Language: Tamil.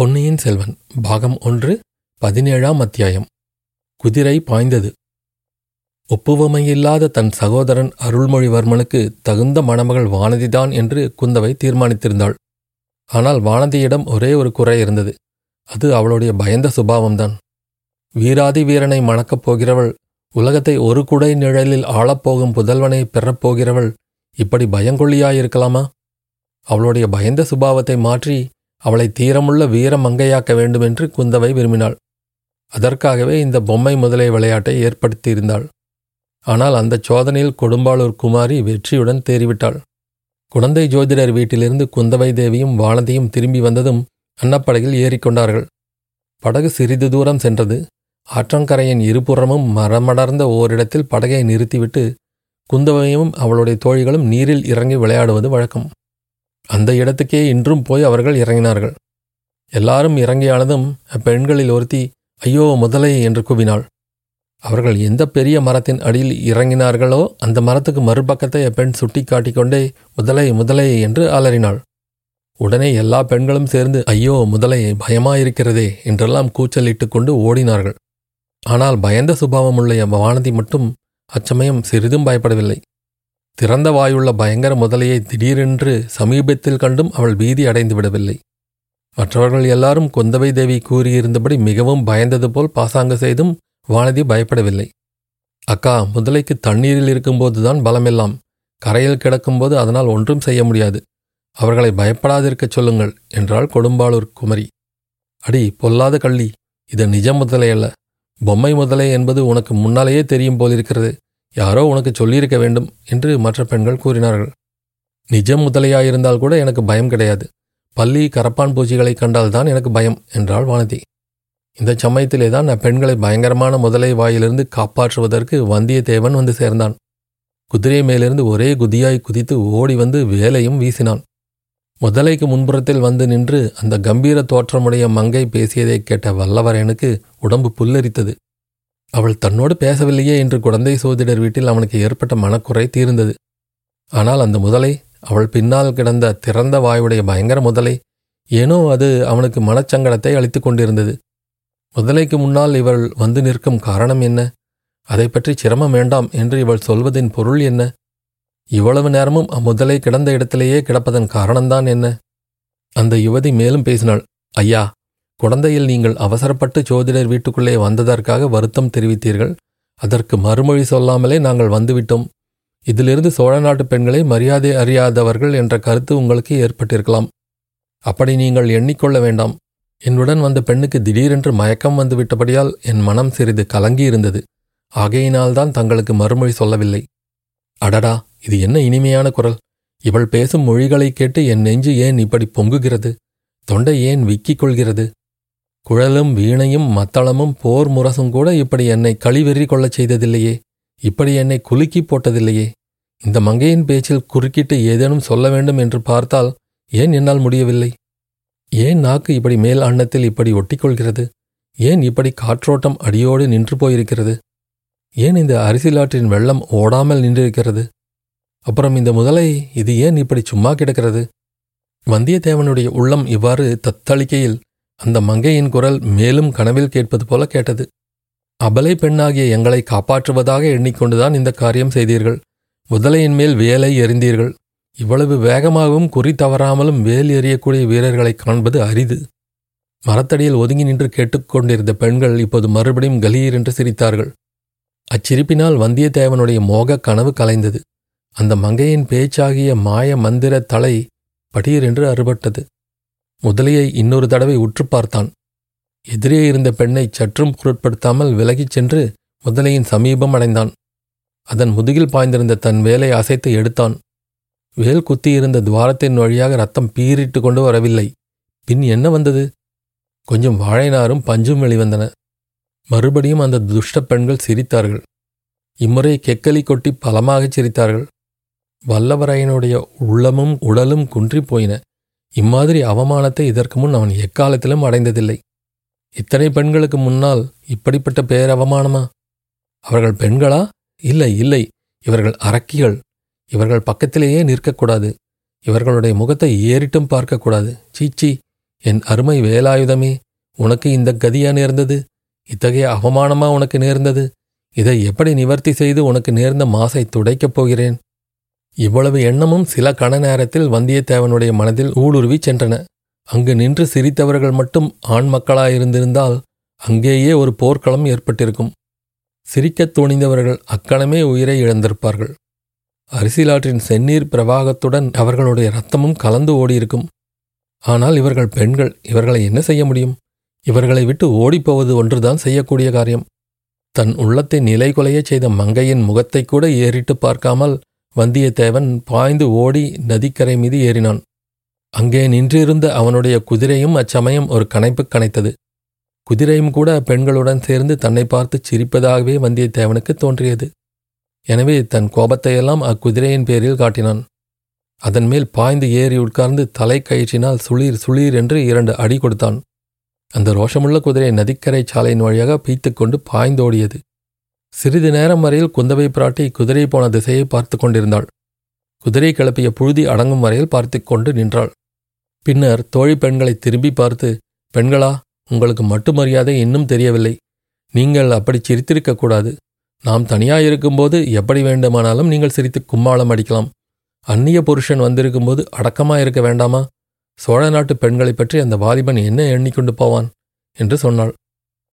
பொன்னியின் செல்வன் பாகம் ஒன்று பதினேழாம் அத்தியாயம். குதிரை பாய்ந்தது. ஒப்புவமையில்லாத தன் சகோதரன் அருள்மொழிவர்மனுக்கு தகுந்த மணமகள் வானதிதான் என்று குந்தவை தீர்மானித்திருந்தாள். ஆனால் வானதியிடம் ஒரே ஒரு குறை இருந்தது. அது அவளுடைய பயந்த சுபாவம்தான். வீராதி வீரனை மணக்கப் போகிறவள் உலகத்தை ஒரு குடை நிழலில் ஆளப்போகும் புதல்வனை பெறப்போகிறவள் இப்படி பயங்கொள்ளியாயிருக்கலாமா? அவளுடைய பயந்த சுபாவத்தை மாற்றி அவளை தீரமுள்ள வீர மங்கையாக்க வேண்டுமென்று குந்தவை விரும்பினாள். அதற்காகவே இந்த பொம்மை முதலை விளையாட்டை ஏற்படுத்தியிருந்தாள். ஆனால் அந்த சோதனையில் கொடும்பாளூர் குமாரி வெற்றியுடன் தேறிவிட்டாள். குழந்தை ஜோதிடர் வீட்டிலிருந்து குந்தவை தேவியும் வானதியும் திரும்பி வந்ததும் அன்னப்படகில் ஏறிக்கொண்டார்கள் படகு சிறிது தூரம் சென்றது. ஆற்றங்கரையின் இருபுறமும் மரமடர்ந்த ஓரிடத்தில் படகை நிறுத்திவிட்டு குந்தவையும் அவளுடைய தோழிகளும் நீரில் இறங்கி விளையாடுவது வழக்கம். அந்த இடத்துக்கே இன்றும் போய் அவர்கள் இறங்கினார்கள். எல்லாரும் இறங்கியானதும் அப்பெண்களில் ஒருத்தி ஐயோ முதலை என்று கூவினாள். அவர்கள் எந்த பெரிய மரத்தின் அடியில் இறங்கினார்களோ அந்த மரத்துக்கு மறுபக்கத்தை அப்பெண் சுட்டி காட்டிக்கொண்டே முதலை முதலை என்று அலறினாள். உடனே எல்லா பெண்களும் சேர்ந்து ஐயோ முதலை பயமாயிருக்கிறதே என்றெல்லாம் கூச்சலிட்டு கொண்டு ஓடினார்கள். ஆனால் பயந்த சுபாவமுள்ள வானதி மட்டும் அச்சமயம் சிறிதும் பயப்படவில்லை. திறந்த வாயுள்ள பயங்கர முதலையை திடீரென்று சமீபத்தில் கண்டும் அவள் பீதி அடைந்து விடவில்லை. மற்றவர்கள் எல்லாரும் குந்தவை தேவி கூறியிருந்தபடி மிகவும் பயந்தது போல் பாசாங்க செய்தும் வானதி பயப்படவில்லை. அக்கா முதலைக்கு தண்ணீரில் இருக்கும்போதுதான் பலமெல்லாம். கரையில் கிடக்கும்போது அதனால் ஒன்றும் செய்ய முடியாது. அவர்களை பயப்படாதிருக்கச் சொல்லுங்கள் என்றாள் கொடும்பாளூர் குமரி. அடி பொல்லாத கள்ளி இது நிஜ முதலை அல்ல. பொம்மை முதலை என்பது உனக்கு முன்னாலேயே தெரியும் போலிருக்கிறது. யாரோ உனக்கு சொல்லியிருக்க வேண்டும் என்று மற்ற பெண்கள் கூறினார்கள். நிஜம் முதலையாயிருந்தால் கூட எனக்கு பயம் கிடையாது. பள்ளி கரப்பான் பூச்சிகளை கண்டால்தான் எனக்கு பயம் என்றாள் வானதி. இந்த சமயத்திலே தான் அப்பெண்களை பயங்கரமான முதலை வாயிலிருந்து காப்பாற்றுவதற்கு வந்தியத்தேவன் வந்து சேர்ந்தான். குதிரை மேலிருந்து ஒரே குதியாய் குதித்து ஓடி வந்து வேலையும் வீசினான். முதலைக்கு முன்புறத்தில் வந்து நின்று அந்த கம்பீர தோற்றமுடைய மங்கை பேசியதைக் கேட்ட வல்லவரனுக்கு உடம்பு புல்லரித்தது. அவள் தன்னோடு பேசவில்லையே என்று குழந்தை சோதிடர் வீட்டில் அவனுக்கு ஏற்பட்ட மனக்குறை தீர்ந்தது. ஆனால் அந்த முதலை அவள் பின்னால் கிடந்த திறந்த வாயுடைய பயங்கர முதலை ஏனோ அது அவனுக்கு மனச்சங்கடத்தை அளித்துக் கொண்டிருந்தது. முதலைக்கு முன்னால் இவள் வந்து நிற்கும் காரணம் என்ன? அதை பற்றி சிரமம் வேண்டாம் என்று இவள் சொல்வதின் பொருள் என்ன? இவ்வளவு நேரமும் அம்முதலை கிடந்த இடத்திலேயே கிடப்பதன் காரணம்தான் என்ன? அந்த யுவதி மேலும் பேசினாள். ஐயா குழந்தையில் நீங்கள் அவசரப்பட்டு ஜோதிடர் வீட்டுக்குள்ளே வந்ததற்காக வருத்தம் தெரிவித்தீர்கள். அதற்கு மறுமொழி சொல்லாமலே நாங்கள் வந்துவிட்டோம். இதிலிருந்து சோழ நாட்டு பெண்களை மரியாதை அறியாதவர்கள் என்ற கருத்து உங்களுக்கு ஏற்பட்டிருக்கலாம். அப்படி நீங்கள் எண்ணிக்கொள்ள வேண்டாம். என்னுடன் வந்த பெண்ணுக்கு திடீரென்று மயக்கம் வந்து விட்டபடியால் என் மனம் சிறிது கலங்கியிருந்தது. ஆகையினால்தான் தங்களுக்கு மறுமொழி சொல்லவில்லை. அடடா இது என்ன இனிமையான குரல். இவள் பேசும் மொழிகளைக் கேட்டு என் நெஞ்சு ஏன் இப்படி பொங்குகிறது? தொண்டை ஏன் விக்கிக் கொள்கிறது? குழலும் வீணையும் மத்தளமும் போர் முரசும் கூட இப்படி என்னை கழிவெறி கொள்ளச் செய்ததில்லையே. இப்படி என்னை குலுக்கி போட்டதில்லையே. இந்த மங்கையின் பேச்சில் குறுக்கிட்டு ஏதேனும் சொல்ல வேண்டும் என்று பார்த்தால் ஏன் என்னால் முடியவில்லை? ஏன் நாக்கு இப்படி மேல் அன்னத்தில் இப்படி ஒட்டிக்கொள்கிறது? ஏன் இப்படி காற்றோட்டம் அடியோடு நின்று போயிருக்கிறது? ஏன் இந்த அரிசிலாற்றின் வெள்ளம் ஓடாமல் நின்றிருக்கிறது? அப்புறம் இந்த முதலை இது ஏன் இப்படி சும்மா கிடக்கிறது? வந்தியத்தேவனுடைய உள்ளம் இவ்வாறு தத்தளிக்கையில் அந்த மங்கையின் குரல் மேலும் கனவில் கேட்பது போல கேட்டது. அபலை பெண்ணாகிய எங்களை காப்பாற்றுவதாக எண்ணிக்கொண்டுதான் இந்த காரியம் செய்தீர்கள். முதலையின் மேல் வேலை எறிந்தீர்கள். இவ்வளவு வேகமாகவும் குறி தவறாமலும் வேல் எறியக்கூடிய வீரர்களை காண்பது அரிது. மரத்தடியில் ஒதுங்கி நின்று கேட்டுக்கொண்டிருந்த பெண்கள் இப்போது மறுபடியும் கலீர் என்று சிரித்தார்கள். அச்சிரிப்பினால் வந்தியத்தேவனுடைய மோக கனவு கலைந்தது. அந்த மங்கையின் பேச்சாகிய மாய மந்திர தலை படீரென்று அறுபட்டது. முதலியை இன்னொரு தடவை உற்று பார்த்தான். எதிரே இருந்த பெண்ணை சற்றும் பொருட்படுத்தாமல் விலகிச் சென்று முதலையின் சமீபம் அடைந்தான். அதன் முதுகில் பாய்ந்திருந்த தன் வேலை அசைத்து எடுத்தான். வேல் குத்தியிருந்த துவாரத்தின் வழியாக ரத்தம் பீறிட்டு கொண்டு வரவில்லை. பின் என்ன வந்தது? கொஞ்சம் வாழைநாரும் பஞ்சும் வெளிவந்தன. மறுபடியும் அந்த துஷ்ட பெண்கள் சிரித்தார்கள். இம்முறை கெக்கலி கொட்டி பலமாகச் சிரித்தார்கள். வல்லவரையனுடைய உள்ளமும் உடலும் குன்றிப் போயின. இம்மாதிரி அவமானத்தை இதற்கு முன் அவன் எக்காலத்திலும் அடைந்ததில்லை. இத்தனை பெண்களுக்கு முன்னால் இப்படிப்பட்ட பேரவமானமா? அவர்கள் பெண்களா? இல்லை இல்லை. இவர்கள் அரக்கிகள். இவர்கள் பக்கத்திலேயே நிற்கக்கூடாது. இவர்களுடைய முகத்தை ஏறிட்டும் பார்க்கக்கூடாது. சீச்சி என் அருமை வேலாயுதமே உனக்கு இந்த கதியா நேர்ந்தது? இத்தகைய அவமானமா உனக்கு நேர்ந்தது? இதை எப்படி நிவர்த்தி செய்து உனக்கு நேர்ந்த மாசை துடைக்கப் போகிறேன்? இவ்வளவு எண்ணமும் சில கண நேரத்தில் வந்தியத்தேவனுடைய மனதில் ஊடுருவி சென்றன. அங்கு நின்று சிரித்தவர்கள் மட்டும் ஆண் மக்களாயிருந்திருந்தால் அங்கேயே ஒரு போர்க்களம் ஏற்பட்டிருக்கும். சிரிக்கத் துணிந்தவர்கள் அக்கணமே உயிரை இழந்திருப்பார்கள். அரிசிலாற்றின் செந்நீர் பிரவாகத்துடன் அவர்களுடைய ரத்தமும் கலந்து ஓடியிருக்கும். ஆனால் இவர்கள் பெண்கள் இவர்களை என்ன செய்ய முடியும்? இவர்களை விட்டு ஓடிப்போவது ஒன்றுதான் செய்யக்கூடிய காரியம். தன் உள்ளத்தை நிலைகுலையச் செய்த மங்கையின் முகத்தை கூட ஏறிட்டு பார்க்காமல் வந்தியத்தேவன் பாய்ந்து ஓடி நதிக்கரை மீது ஏறினான். அங்கே நின்றிருந்த அவனுடைய குதிரையும் அச்சமயம் ஒரு கனைப்பு கனைத்தது குதிரையும் கூட பெண்களுடன் சேர்ந்து தன்னை பார்த்து சிரிப்பதாகவே வந்தியத்தேவனுக்கு தோன்றியது. எனவே தன் கோபத்தையெல்லாம் அக்குதிரையின் பேரில் காட்டினான். அதன் மேல் பாய்ந்து ஏறி உட்கார்ந்து தலை கயிற்றினால் சுளீர் சுளீர் என்று இரண்டு அடி கொடுத்தான். அந்த ரோஷமுள்ள குதிரை நதிக்கரை சாலையின் வழியாக பீத்துக்கொண்டு பாய்ந்தோடியது. சிறிது நேரம் வரையில் குந்தவை பிராட்டி குதிரை போன திசையை பார்த்து கொண்டிருந்தாள். குதிரை கிளப்பிய புழுதி அடங்கும் வரையில் பார்த்து கொண்டு நின்றாள். பின்னர் தோழி பெண்களை திரும்பி பார்த்து பெண்களா உங்களுக்கு மட்டு மரியாதை இன்னும் தெரியவில்லை. நீங்கள் அப்படி சிரித்திருக்கக்கூடாது நாம் தனியாயிருக்கும்போது எப்படி வேண்டுமானாலும் நீங்கள் சிரித்து கும்மாளம் அடிக்கலாம். அந்நிய புருஷன் வந்திருக்கும்போது அடக்கமா இருக்க வேண்டாமா? சோழ நாட்டு பெண்களைப் பற்றி அந்த வாலிபன் என்ன எண்ணிக்கொண்டு போவான்? என்று சொன்னாள்.